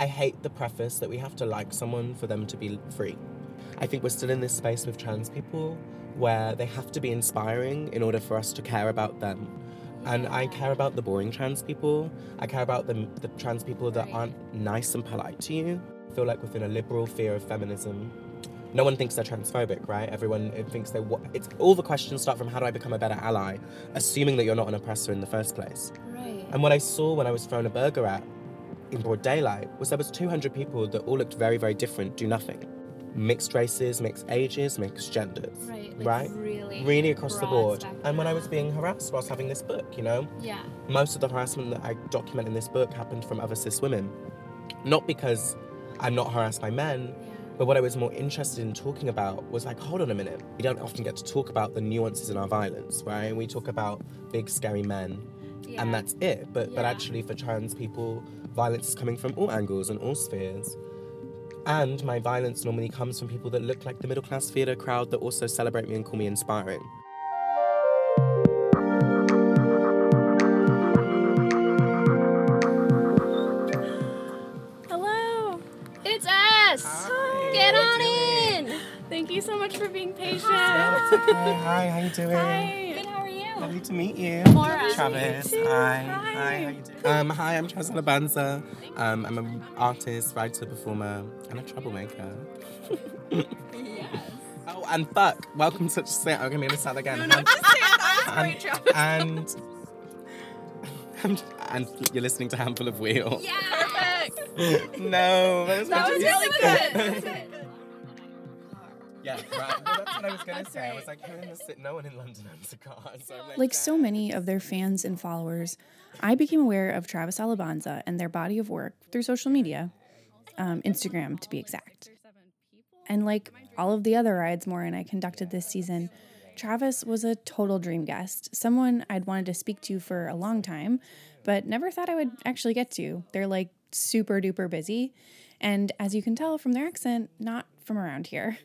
I hate the preface that we have to like someone for them to be free. I think we're still in this space with trans people where they have to be inspiring in order for us to care about them. And I care about the boring trans people. I care about the, the trans people that aren't nice and polite to you. I feel like within a liberal fear of feminism, no one thinks they're transphobic, right? Everyone thinks they. wa- It's all the questions start from how do I become a better ally, assuming that you're not an oppressor in the first place. Right. And what I saw when I was thrown a burger at in broad daylight was there was 200 people that all looked very, very different, do nothing. Mixed races, mixed ages, mixed genders. Right. Like right? Really. Really across the board. spectrum. And when I was being harassed whilst having this book, you know, Yeah. most of the harassment that I document in this book happened from other cis women. Not because I'm not harassed by men, Yeah. but what I was more interested in talking about was like, hold on a minute. We don't often get to talk about the nuances in our violence, right? We talk about big, scary men, Yeah. and that's it. But but actually, for trans people, violence is coming from all angles and all spheres. And my violence normally comes from people that look like the middle class theatre crowd that also celebrate me and call me inspiring. Hello. It's us. Hi, Get on in. Thank you so much for being patient. It's okay. Hi, how you doing? Hi. Good. How are you? Lovely to meet you. Maura. Travis. Nice to meet you. Hi. Hi. Hi. How you doing? Um, hi, I'm Travis Alabanza. Um, I'm an artist, writer, performer, and a troublemaker. Yes. Oh, and fuck. Welcome to say I'm gonna start again. No, no, just say it. That was and, and and you're listening to Handful of Wheel. Yeah. Perfect. no, that was, That was really good. That's it. Yeah, right. Well, that's what I was gonna say. I was like, who in the city? No one in London owns a car. So I'm like, Like so many of their fans and followers, I became aware of Travis Alabanza and their body of work through social media, um, Instagram to be exact. And like all of the other rides Maura and I conducted this season, Travis was a total dream guest, someone I'd wanted to speak to for a long time, but never thought I would actually get to. They're like super duper busy, and as you can tell from their accent, not from around here.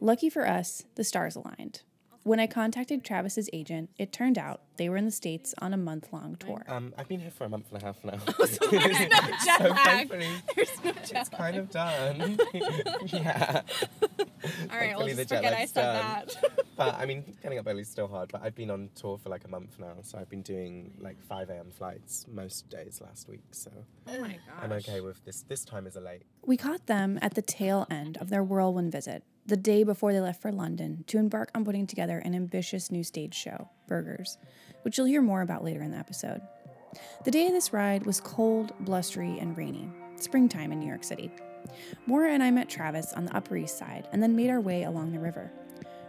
Lucky for us, the stars aligned. When I contacted Travis's agent, it turned out they were in the States on a month long tour. Um, I've been here for a month and a half now. So there's no jet so lag. thankfully, There's no jet it's kind of done. yeah. All right, we'll Thankfully, the just forget I said done. that. But I mean, getting up early is still hard. But I've been on tour for like a month now, so I've been doing like 5 a.m. flights most days last week. So Oh my gosh. I'm okay with this. This time is a late. We caught them at the tail end of their whirlwind visit, the day before they left for London to embark on putting together an ambitious new stage show, Burgers, which you'll hear more about later in the episode. The day of this ride was cold, blustery, and rainy, springtime in New York City. Maura and I met Travis on the Upper East Side and then made our way along the river.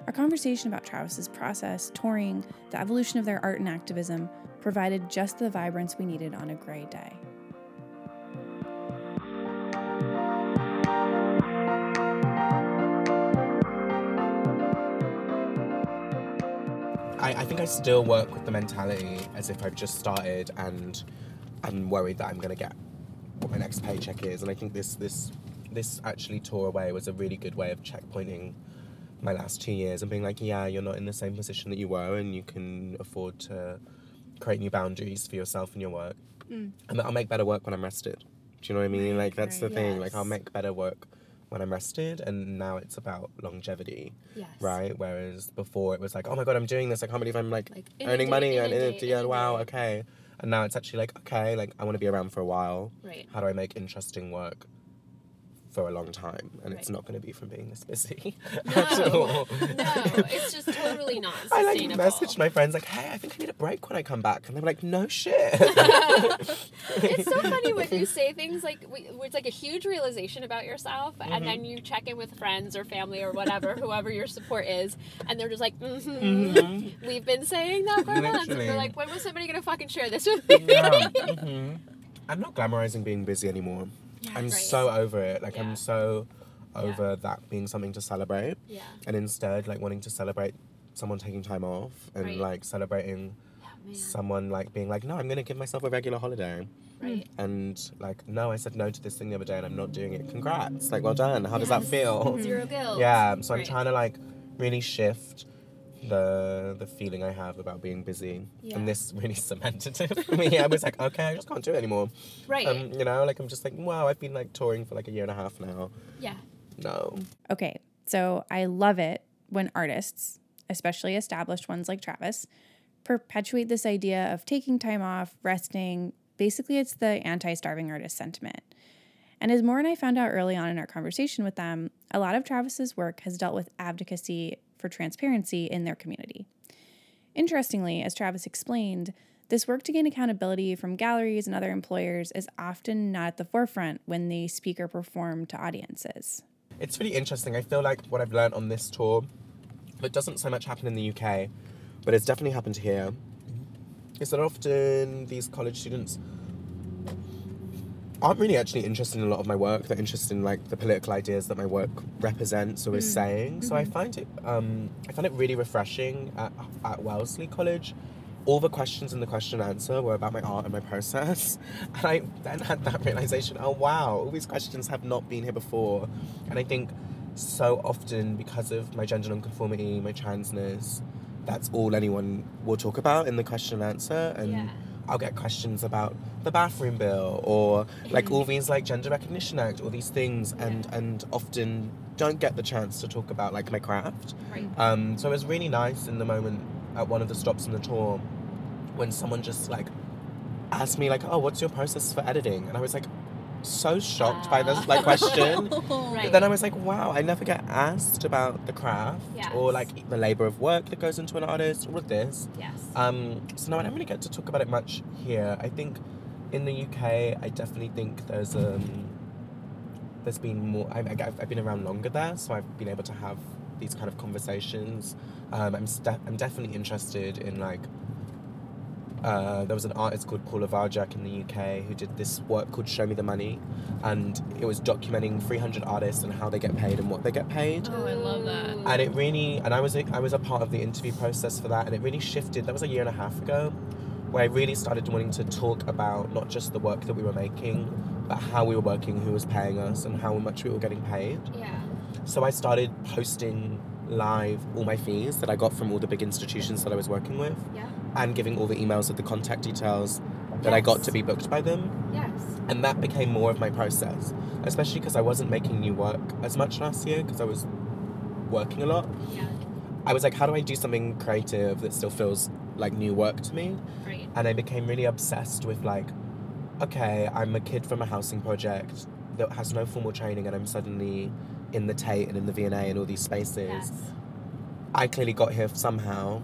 Our conversation about Travis's process, touring, the evolution of their art and activism provided just the vibrance we needed on a gray day. Still work with the mentality as if I've just started and I'm worried that I'm gonna get what my next paycheck is. And I think this this this actually tour away was a really good way of checkpointing my last two years and being like, yeah, you're not in the same position that you were, and you can afford to create new boundaries for yourself and your work. Mm. And that I'll make better work when I'm rested. Do you know what I mean? like that's the thing. Like I'll make better work when I'm rested, and now it's about longevity Yes. right? Whereas before it was like, oh my god, I'm doing this. I can't believe I'm like, Like, earning money and it. Yeah, wow, okay. And now it's actually like, okay, like I want to be around for a while. Right. How do I make interesting work for a long time? And it's not going to be from being this busy No, at all. no, it's just totally not I like messaged my friends like, hey, I think I need a break when I come back, and they're like, no shit. it's so funny when you say things like we- it's like a huge realization about yourself, Mm-hmm. and then you check in with friends or family or whatever, whoever your support is, and they're just like, mm-hmm, Mhm. we've been saying that for months, and you're like, when was somebody gonna fucking share this with me? yeah. hmm I'm not glamorizing being busy anymore. I'm right. so over it. Like Yeah. I'm so over that being something to celebrate. Yeah. and instead like wanting to celebrate someone taking time off and Right. like celebrating someone like being like no i'm gonna give myself a regular holiday Right. and like no i said no to this thing the other day and i'm not doing it congrats like well done how does that feel Zero guilt. yeah so i'm trying to like really shift the the feeling I have about being busy. Yeah. And this really cemented it for me. I was like, okay, I just can't do it anymore. Right. Um, you know, like I'm just like, wow, I've been like touring for like a year and a half now. yeah. No. Okay, so I love it when artists, especially established ones like Travis, perpetuate this idea of taking time off, resting. Basically, it's the anti starving artist sentiment. And as Maura and I found out early on in our conversation with them, a lot of Travis's work has dealt with advocacy for transparency in their community. Interestingly, as Travis explained, this work to gain accountability from galleries and other employers is often not at the forefront when they speak or perform to audiences. It's really interesting. I feel like what I've learned on this tour, that doesn't so much happen in the UK, but it's definitely happened here, is that often these college students aren't really actually interested in a lot of my work. They're interested in like the political ideas that my work represents or is saying. So I find it, um, I find it really refreshing at, at Wellesley College. All the questions in the question and answer were about my art and my process. And I then had that realization oh, wow, all these questions have not been here before. And I think so often, because of my gender nonconformity, my transness, that's all anyone will talk about in the question and answer. And Yeah. I'll get questions about the bathroom bill or like all these like gender recognition act, all these things, and and often don't get the chance to talk about like my craft. Right. Um, so it was really nice in the moment at one of the stops in the tour when someone just like asked me like, "Oh, what's your process for editing?" And I was like so shocked by this like question. Right. But then I was like, wow, I never get asked about the craft or like the labor of work that goes into an artist, all of this. Yes. Um, so no, I don't really get to talk about it much here. I think in the UK, I definitely think there's um, there's been more. I, I, I've been around longer there, so I've been able to have these kind of conversations. Um, I'm st- I'm definitely interested in like. Uh, there was an artist called Paula Varjack in the UK who did this work called Show Me the Money, and it was documenting 300 artists and how they get paid and what they get paid Oh, I love that. and it really and I was a, I was a part of the interview process for that and it really shifted that was a year and a half ago where I really started wanting to talk about not just the work that we were making but how we were working who was paying us and how much we were getting paid yeah. so I started posting live all my fees that I got from all the big institutions that I was working with Yeah. And giving all the emails with the contact details that I got to be booked by them Yes. and that became more of my process especially because I wasn't making new work as much last year because I was working a lot Yeah. I was like, how do I do something creative that still feels like new work to me? Right. And I became really obsessed with like, okay, I'm a kid from a housing project that has no formal training, and I'm suddenly in the Tate and in the V&A and all these spaces. Yes. I clearly got here somehow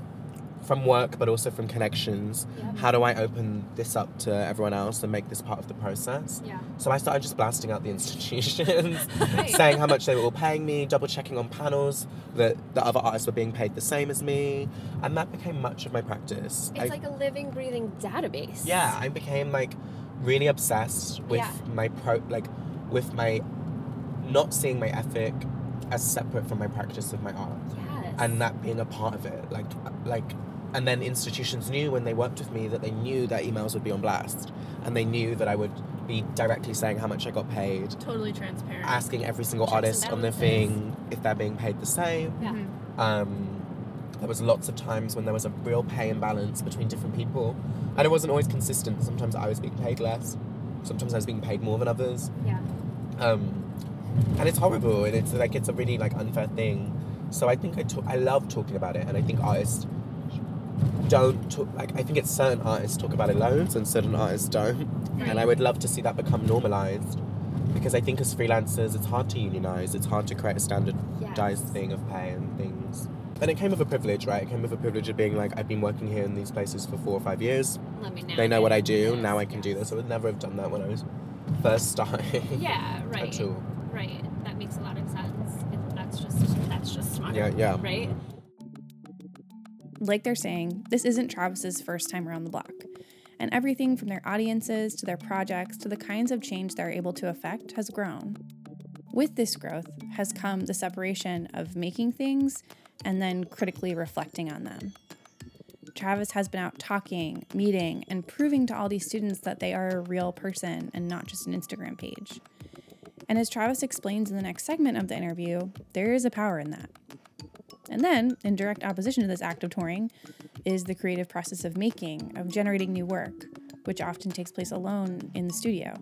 from work, but also from connections. Yep. How do I open this up to everyone else and make this part of the process? Yeah. So I started just blasting out the institutions, Right. saying how much they were all paying me, double checking on panels that the other artists were being paid the same as me, and that became much of my practice. It's I- like a living, breathing database. yeah, I became like really obsessed with Yeah. my pro, like with my not seeing my ethic as separate from my practice of my art Yes. and that being a part of it like like and then institutions knew when they worked with me that they knew their emails would be on blast. And they knew that I would be directly saying how much I got paid. Totally transparent. asking every single Checks artist on their thing if they're being paid the same. Yeah. Mhm. um, there was lots of times when there was a real pay imbalance between different people. And it wasn't always consistent. Sometimes I was being paid less. Sometimes I was being paid more than others. Yeah. um, and it's horrible. And it's like it's a really like unfair thing. So i think i talk, i love talking about it. And i think artists don't talk like i think it's certain artists talk about it loads and certain artists don't and i would love to see that become normalized because i think as freelancers it's hard to unionize it's hard to create a standardized Yes. thing of pay and things and it came with a privilege right it came with a privilege of being like i've been working here in these places for four or five years Let me know. they know what i do Yes, now i can do this i would never have done that when i was first starting Yeah. Right. at all Right. That makes a lot of sense. That's just that's just smart. Yeah, yeah. Right. Like they're saying, this isn't Travis's first time around the block. And everything from their audiences to their projects to the kinds of change they're able to affect has grown. With this growth has come the separation of making things and then critically reflecting on them. Travis has been out talking, meeting, and proving to all these students that they are a real person and not just an Instagram page. And as Travis explains in the next segment of the interview, there is a power in that. And then, in direct opposition to this act of touring, is the creative process of making, of generating new work, which often takes place alone in the studio.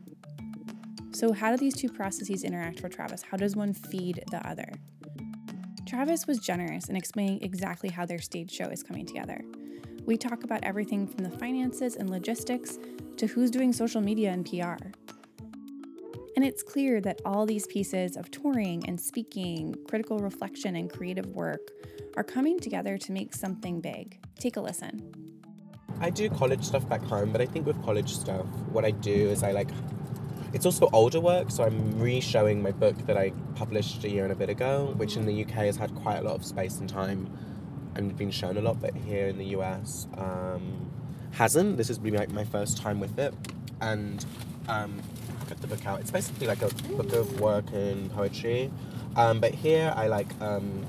So, how do these two processes interact for Travis? How does one feed the other? Travis was generous in explaining exactly how their stage show is coming together. We talk about everything from the finances and logistics to who's doing social media and PR. And it's clear that all these pieces of touring and speaking, critical reflection, and creative work are coming together to make something big. Take a listen. I do college stuff back home, but I think with college stuff, what I do is I like. It's also older work, so I'm re-showing my book that I published a year and a bit ago, which in the UK has had quite a lot of space and time and been shown a lot, but here in the US um, hasn't. This has been like my first time with it, and um, get the book out. It's basically like a book of work and poetry, um, but here I like um,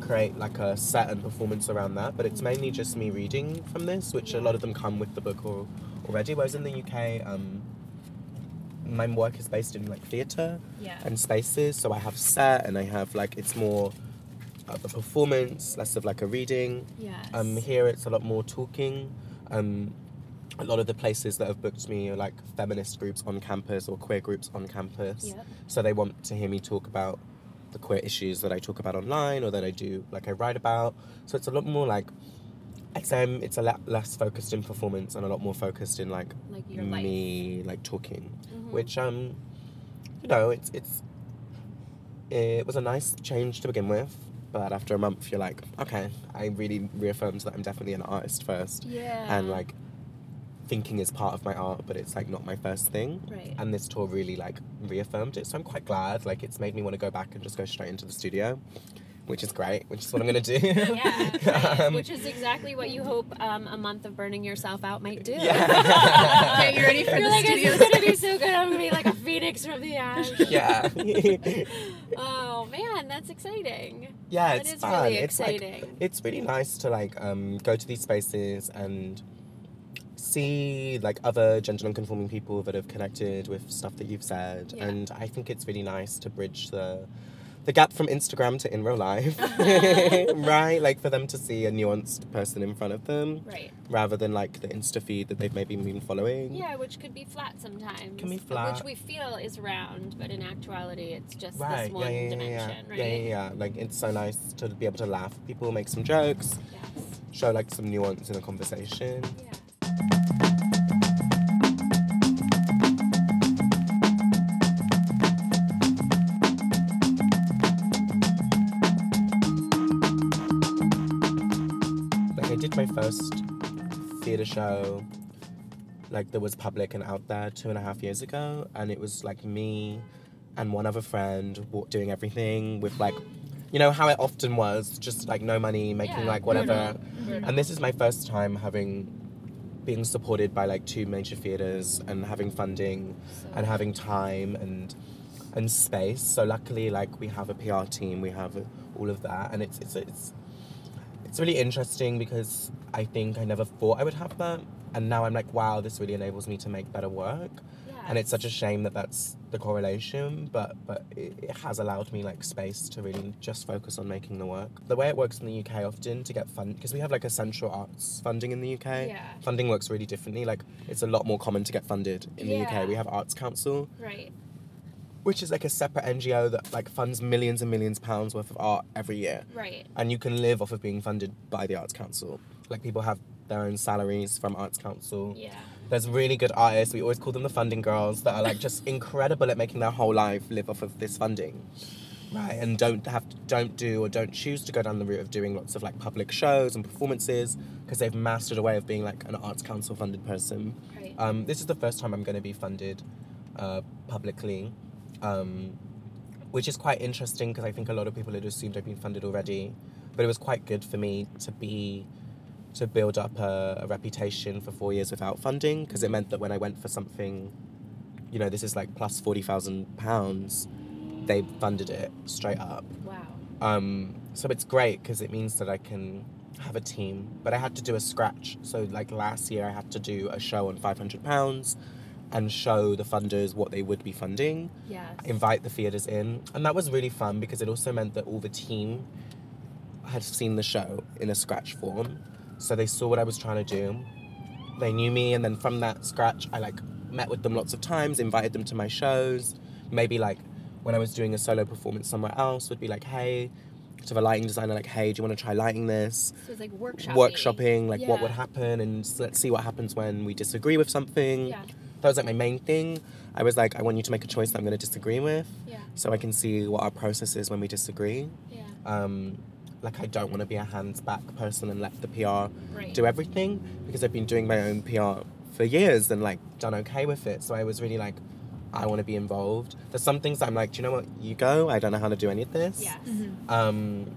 create like a set and performance around that. But it's mainly just me reading from this, which a lot of them come with the book or, already. Whereas in the UK, um, my work is based in like theatre Yeah. and spaces. So I have set and I have like it's more of a performance, less of like a reading. Yes. Um, here it's a lot more talking. Um, a lot of the places that have booked me are like feminist groups on campus or queer groups on campus. Yep. So they want to hear me talk about the queer issues that I talk about online or that I do, like I write about. So it's a lot more like, XM, it's a lot less focused in performance and a lot more focused in like, Like your life. me, like talking. Mhm. Which, um, you know, it's, it's, it was a nice change to begin with. But after a month, you're like, okay, I really reaffirmed that I'm definitely an artist first Yeah. and like thinking is part of my art but it's like not my first thing Right. and this tour really like reaffirmed it so i'm quite glad like it's made me want to go back and just go straight into the studio which is great which is what i'm gonna do yeah, right. Um, which is exactly what you hope um, a month of burning yourself out might do. yeah Okay, you ready for You're the like, studio? it's gonna be so good. I'm gonna be like a phoenix from the ash. yeah Oh man, that's exciting. yeah That it's fun really it's like exciting. it's really nice to like um, go to these spaces and see like other gender non-conforming people that have connected with stuff that you've said Yeah. and i think it's really nice to bridge the the gap from instagram to in real life right like for them to see a nuanced person in front of them Right. rather than like the insta feed that they've maybe been following Yeah, which could be flat sometimes. Can be flat. Which we feel is round, but in actuality, it's just right this one yeah yeah, dimension, yeah. right? yeah yeah yeah like it's so nice to be able to laugh people make some jokes Yes. show like some nuance in a conversation Yeah. Like I did my first theatre show, like that was public and out there two and a half years ago, and it was like me and one other friend doing everything with like, you know how it often was, just like no money, making Yeah, like whatever. Bruno. And this is my first time having being supported by like two major theatres and having funding So- and having time and and space. So luckily, like we have a PR team, we have all of that, and it's it's it's it's really interesting because I think I never thought I would have that, and now I'm like, wow, this really enables me to make better work. And it's such a shame that that's the correlation, but but it, it has allowed me like space to really just focus on making the work. The way it works in the UK often to get fund because we have like a central arts funding in the UK. Yeah. Funding works really differently. Like it's a lot more common to get funded in the Yeah. UK. We have Arts Council, Right. which is like a separate NGO that like funds millions and millions of pounds worth of art every year. Right. And you can live off of being funded by the Arts Council. Like people have their own salaries from Arts Council. Yeah. There's really good artists. We always call them the funding girls that are like just incredible at making their whole life live off of this funding. Right, and don't have to, don't do or don't choose to go down the route of doing lots of like public shows and performances because they've mastered a way of being like an arts council funded person. Right. Um, this is the first time I'm going to be funded uh, publicly, um, which is quite interesting because I think a lot of people had assumed I'd been funded already. But it was quite good for me to be to build up a, a reputation for four years without funding because it meant that when I went for something, you know, this is like plus forty thousand pounds, they funded it straight up. wow. Um, so it's great because it means that I can have a team. But I had to do a scratch. So like last year, I had to do a show on five hundred pounds, and show the funders what they would be funding, Yes. invite the theatres in, and that was really fun because it also meant that all the team. had seen the show in a scratch form, so they saw what I was trying to do. They knew me, and then from that scratch, I like met with them lots of times, invited them to my shows. Maybe like when I was doing a solo performance somewhere else, would be like, hey, to the lighting designer, like, hey, do you want to try lighting this? So it's like workshopping. Workshopping, like what would happen, and let's see what happens when we disagree with something. Yeah. That was like my main thing. I was like, I want you to make a choice that I'm going to disagree with, Yeah. so I can see what our process is when we disagree. Yeah. Um, like I don't want to be a hands back person and let the PR Right. do everything because I've been doing my own PR for years and like done okay with it. So I was really like, I want to be involved. There's some things I'm like, do you know what? You go. I don't know how to do any of this. Yes. Um,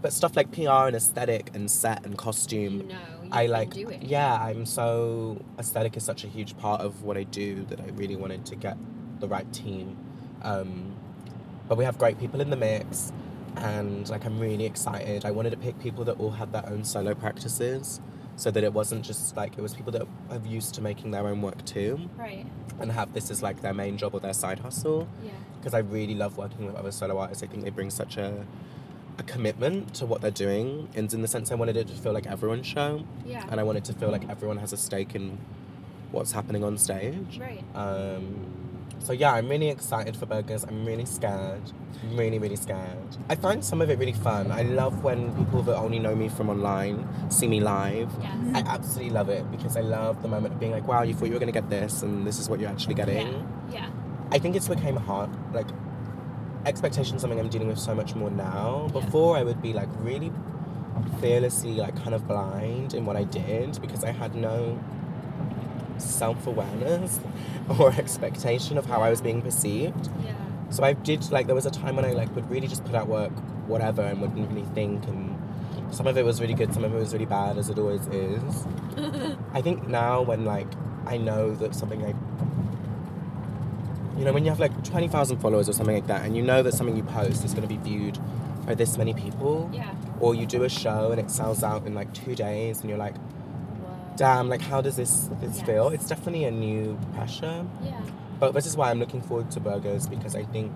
but stuff like PR and aesthetic and set and costume. You know. You I can like, do it. yeah, I'm so aesthetic is such a huge part of what I do that I really wanted to get the right team. Um, but we have great people in the mix, and like I'm really excited. I wanted to pick people that all had their own solo practices, so that it wasn't just like it was people that are used to making their own work too, Right. and have this as like their main job or their side hustle. Yeah. Because I really love working with other solo artists. I think they bring such a a commitment to what they're doing, and in the sense I wanted it to feel like everyone's show Yeah. and I wanted to feel like everyone has a stake in what's happening on stage. Right. Um, so yeah, I'm really excited for burgers. I'm really scared. Really, really scared. I find some of it really fun. I love when people that only know me from online see me live. Yes. I absolutely love it because I love the moment of being like, wow, you thought you were gonna get this, and this is what you're actually getting. Yeah. Yeah. I think it's became hard. Like expectation is something I'm dealing with so much more now. Yeah. Before I would be like really fearlessly like kind of blind in what I did because I had no self awareness or expectation of how I was being perceived. Yeah. So I did like there was a time when I like would really just put out work, whatever, and wouldn't really think and some of it was really good, some of it was really bad, as it always is. I think now when like I know that something like you know when you have like twenty thousand followers or something like that, and you know that something you post is going to be viewed by this many people, Yeah. or you do a show and it sells out in like two days, and you're like. Damn, like how does this this feel? It's definitely a new pressure. Yeah. But this is why I'm looking forward to burgers because I think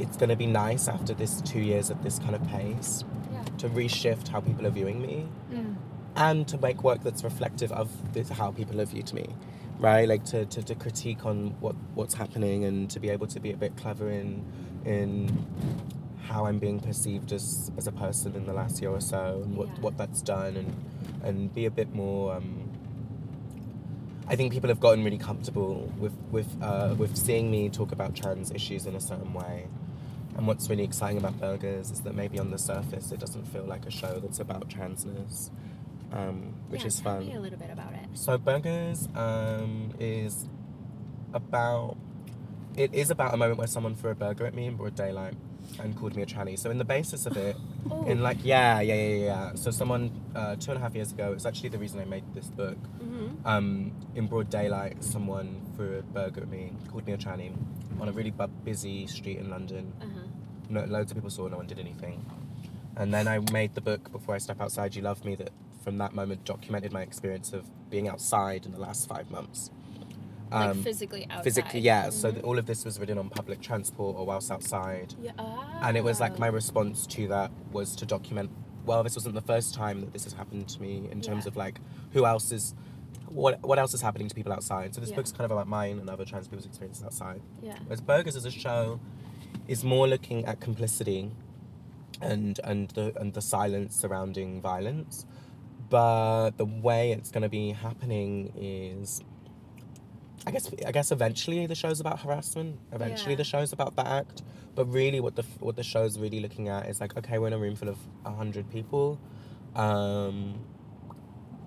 it's going to be nice after this two years at this kind of pace Yeah. to reshift how people are viewing me Mm. and to make work that's reflective of this, how people have viewed me, right? Like to, to, to critique on what, what's happening and to be able to be a bit clever in in how I'm being perceived as, as a person in the last year or so and what, Yeah. what that's done and and be a bit more. Um, I think people have gotten really comfortable with with uh, with seeing me talk about trans issues in a certain way. And what's really exciting about Burgers is that maybe on the surface it doesn't feel like a show that's about transness, um, which yeah, is tell fun. Me a little bit about it. So Burgers um, is about it is about a moment where someone threw a burger at me in broad daylight and called me a tranny. So in the basis of it, Oh. in like yeah yeah yeah yeah. So someone uh, two and a half years ago, it's actually the reason I made this book. Mm-hmm. Um, in broad daylight, someone threw a burger at me, called me a tranny, on a really bu- busy street in London. Uh huh. No, loads of people saw, no one did anything. And then I made the book Before I Step Outside, You Love Me, that from that moment documented my experience of being outside in the last five months. Like Um, physically outside. physically, yeah. So Mhm. th- all of this was written on public transport or whilst outside. Yeah. And it was like my oh. response to that was to document, well, this wasn't the first time that this has happened to me in terms Yeah. of like who else is, what, what else is happening to people outside. So this Yeah. book's kind of about mine and other trans people's experiences outside. Yeah. Whereas Burgers as a show is more looking at complicity and and the and the silence surrounding violence. But the way it's gonna be happening is I guess I guess eventually the show's about harassment. Eventually Yeah. the show's about that act. But really what the what the show's really looking at is like, okay, we're in a room full of a hundred people. Um,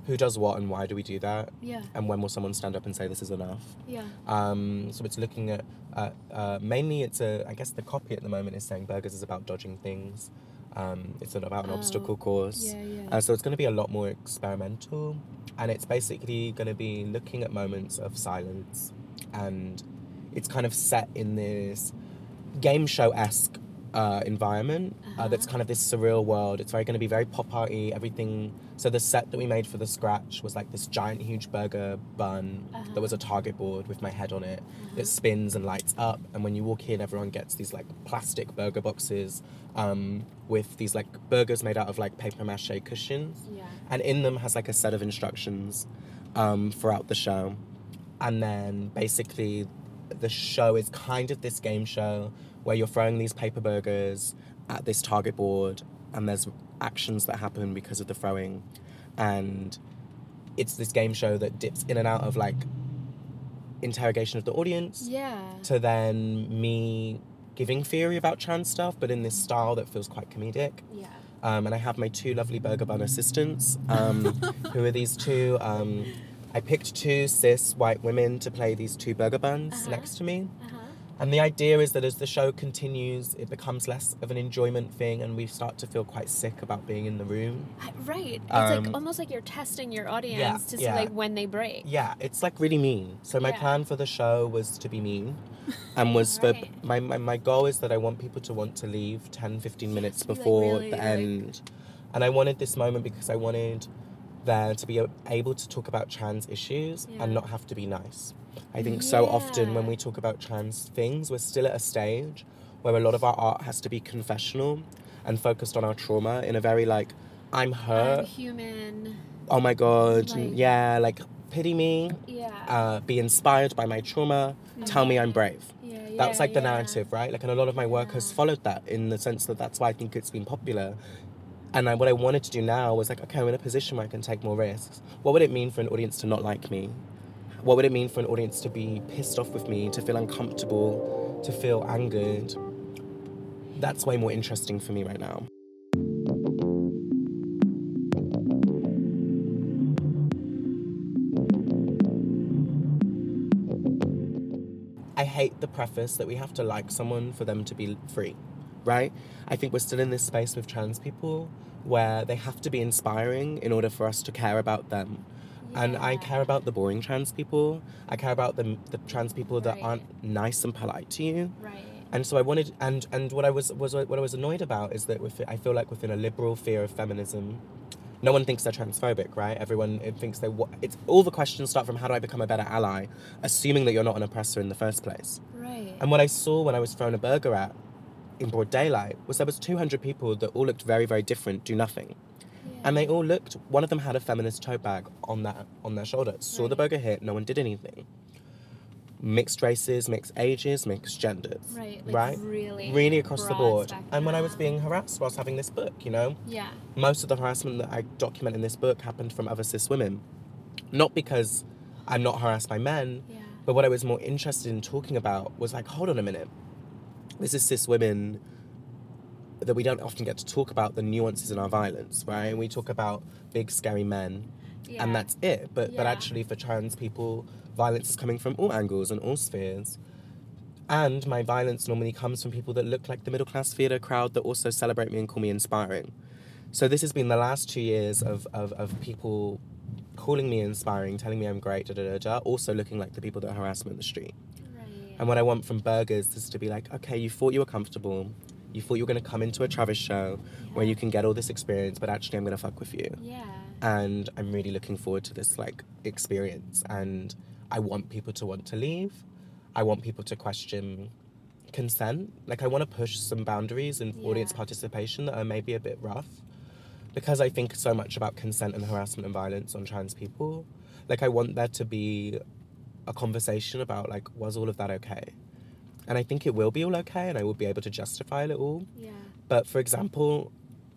who does what and why do we do that? Yeah. And when will someone stand up and say this is enough? Yeah. Um, so it's looking at uh, uh, mainly it's a I guess the copy at the moment is saying burgers is about dodging things. Um, it's about an Oh, obstacle course. Yeah. Yeah. Uh, so it's going to be a lot more experimental, and it's basically going to be looking at moments of silence, and it's kind of set in this game show esque uh, environment. uh that's Uh-huh. kind of this surreal world. It's very going to be very pop arty. Everything. So the set that we made for the scratch was like this giant, huge burger bun. Uh-huh. There was a target board with my head on it. Uh-huh. It spins and lights up, and when you walk in, everyone gets these like plastic burger boxes um, with these like burgers made out of like paper mache cushions Yeah. and in them has like a set of instructions um, throughout the show and then basically the show is kind of this game show where you're throwing these paper burgers at this target board and there's actions that happen because of the throwing and it's this game show that dips in and out of like interrogation of the audience Yeah. to then me giving theory about trans stuff but in this style that feels quite comedic Yeah. um, and I have my two lovely burger bun assistants. Um, who are these two? Um, I picked two cis white women to play these two burger buns Uh-huh. next to me. Uh huh. And the idea is that as the show continues, it becomes less of an enjoyment thing, and we start to feel quite sick about being in the room. Right. It's Um, like almost like you're testing your audience to see yeah. like when they break. Yeah, it's like really mean. So my Yeah. plan for the show was to be mean, and was for my, my my goal is that I want people to want to leave 10, 15 minutes to be, like, before really, the like- end, and I wanted this moment because I wanted there to be able to talk about trans issues Yeah. and not have to be nice. I think so often when we talk about trans things, we're still at a stage where a lot of our art has to be confessional and focused on our trauma in a very like, I'm I'm hurt. human. Oh my god, Like- yeah, like pity me Yeah. uh, be inspired by my trauma, tell me I'm brave. yeah. That's yeah, like the yeah. narrative, right? Like, and a lot of my work has followed that in the sense that that's why I think it's been popular. And I, what I wanted to do now was like, okay, I'm in a position where I can take more risks. What would it mean for an audience to not like me? What would it mean for an audience to be pissed off with me, to feel uncomfortable, to feel angered? That's way more interesting for me right now. I hate the preface that we have to like someone for them to be free, right? I think we're still in this space with trans people where they have to be inspiring in order for us to care about them. And I care about the boring trans people. I care about the, the trans people that Right. aren't nice and polite to you. Right. And so I wanted, and and what I was was what I was annoyed about is that with, I feel like within a liberal fear of feminism, no one thinks they're transphobic, right? Everyone thinks they. wa- It's all the questions start from how do I become a better ally, assuming that you're not an oppressor in the first place. Right. And what I saw when I was thrown a burger at in broad daylight was there was 200 people that all looked very very different, do nothing, and they all looked. One of them had a feminist tote bag on that on their shoulder. Saw the burger hit, no one did anything. Mixed races, mixed ages, mixed genders Right. Like right? Really. really across the board. spectrum. And when I was being harassed whilst having this book, you know, Yeah. most of the harassment that I document in this book happened from other cis women. Not because I'm not harassed by men, Yeah. but what I was more interested in talking about was like, hold on a minute. This is cis women that we don't often get to talk about the nuances in our violence, right? We talk about big scary men Yeah. and that's it. But but actually, for trans people, violence is coming from all angles and all spheres. And my violence normally comes from people that look like the middle class theatre crowd that also celebrate me and call me inspiring. So this has been the last two years of, of, of people calling me inspiring, telling me I'm great, da da da da, also looking like the people that harass me in the street. Right. And what I want from burgers is to be like, okay, you thought you were comfortable. You thought you were going to come into a Travis show where you can get all this experience, but actually I'm going to fuck with you Yeah. and I'm really looking forward to this like experience and I want people to want to leave. I want people to question consent. Like I want to push some boundaries in audience participation that are maybe a bit rough because I think so much about consent and harassment and violence on trans people. Like I want there to be a conversation about like was all of that okay? And I think it will be all okay and I will be able to justify it all. Yeah. But for example,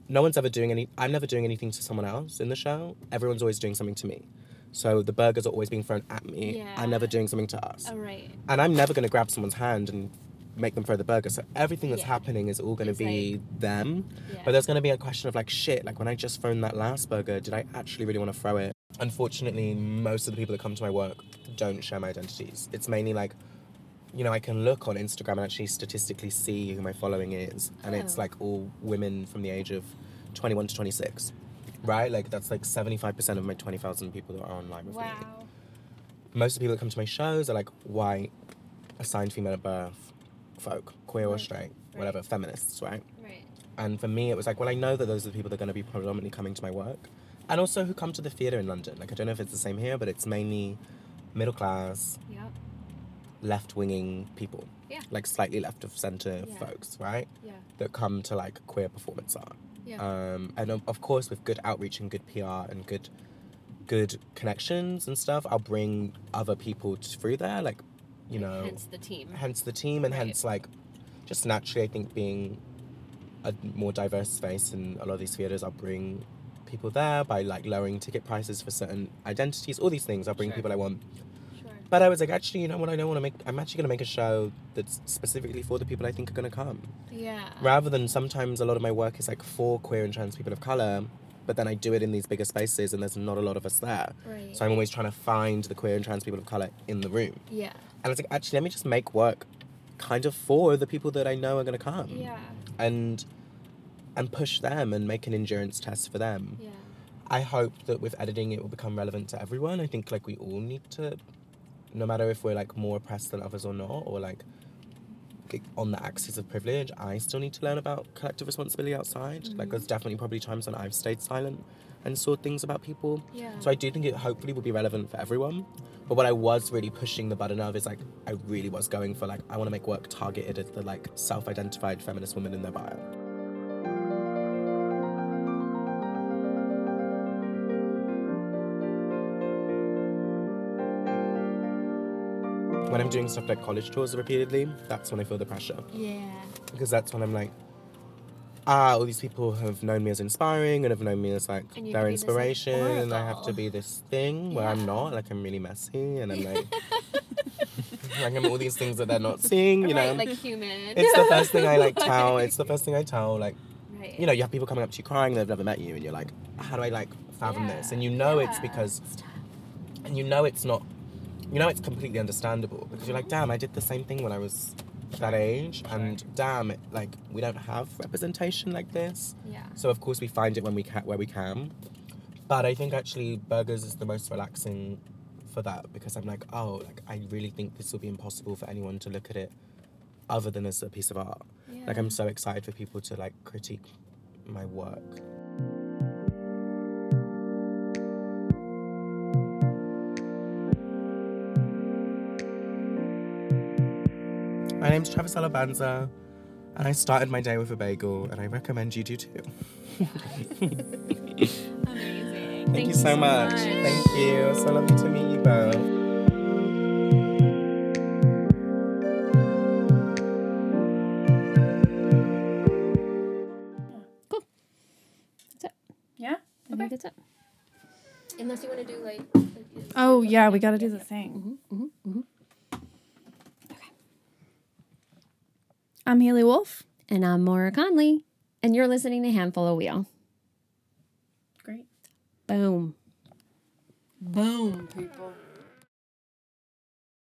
no one's ever doing any. I'm never doing anything to someone else in the show. Everyone's always doing something to me. So the burgers are always being thrown at me. Yeah. I'm never doing something to us. Oh, right. And I'm never going to grab someone's hand and make them throw the burger. So everything that's Yeah. happening is all going to be them. Yeah. But there's going to be a question of like, shit, like when I just thrown that last burger, did I actually really want to throw it? Unfortunately, most of the people that come to my work don't share my identities. It's mainly like, you know, I can look on Instagram and actually statistically see who my following is. And it's Oh. like all women from the age of 21 to 26. Right? Like that's like 75% of my 20,000 people that are online with me. wow. Most of the people that come to my shows are like white, assigned female at birth, folk, queer or Right. straight, whatever, feminists, right? Right. And for me, it was like, well, I know that those are the people that are going to be predominantly coming to my work, and also who come to the theatre in London. Like, I don't know if it's the same here, but it's mainly middle class, Yep. Left winging people, Yeah. like slightly left of center Yeah. folks, right? Yeah. That come to like queer performance art. Yeah. Um, and of, of course, with good outreach and good PR and good, good connections and stuff, I'll bring other people through there, like, you Like, know, Hence the team. hence the team and Right. hence like just naturally i think being a more diverse space in a lot of these theaters i'll bring people there by like lowering ticket prices for certain identities all these things i'll bring Sure. people i want. But i was like actually you know what i don't want to make i'm actually going to make a show that's specifically for the people i think are going to come Yeah. rather than sometimes a lot of my work is like for queer and trans people of color but then i do it in these bigger spaces and there's not a lot of us there Right. so i'm always trying to find the queer and trans people of color in the room yeah. and I was like, actually, let me just make work kind of for the people that I know are going to come. Yeah. And and push them and make an endurance test for them. Yeah. I hope that with editing it will become relevant to everyone. I think like we all need to no matter if we're like more oppressed than others or not or like on the axis of privilege, I still need to learn about collective responsibility outside. Like there's definitely probably times when I've stayed silent and saw things about people. Yeah. So I do think it hopefully will be relevant for everyone. But what I was really pushing the button of is like I really was going for like I want to make work targeted at the like self-identified feminist woman in their bio. When I'm doing stuff like college tours repeatedly, that's when I feel the pressure Yeah. because that's when I'm like, ah, all these people have known me as inspiring and have known me as like their be this, like, inspiration, and I have to be this thing where I'm not. Like I'm really messy, and I'm like, like I'm all these things that they're not seeing. You know, like human. it's the first thing I like tell. It's the first thing I tell. Like Right. you know, you have people coming up to you crying they've never met you, and you're like, how do I like fathom this? And you know it's yeah. because, and you know it's not, you know it's completely understandable because you're like, damn, I did the same thing when I was that age, and damn, it, like we don't have representation like this. Yeah. So of course we find it when we can, where we can. But I think actually burgers is the most relaxing for that because I'm like, oh, like I really think this will be impossible for anyone to look at it other than as a piece of art. Yeah. Like I'm so excited for people to like critique my work. My name's Travis Alabanza, and I started my day with a bagel, and I recommend you do too. Amazing. Thank, you so much. Thank you. So lovely to meet you both. Yeah. I think that's it. Unless you want to do like. Oh yeah, we got to do the thing. Mm-hmm. I'm Haley Wolf. And I'm Maura Conley, and you're listening to Handful of Wheel. Great. Boom. Boom, people.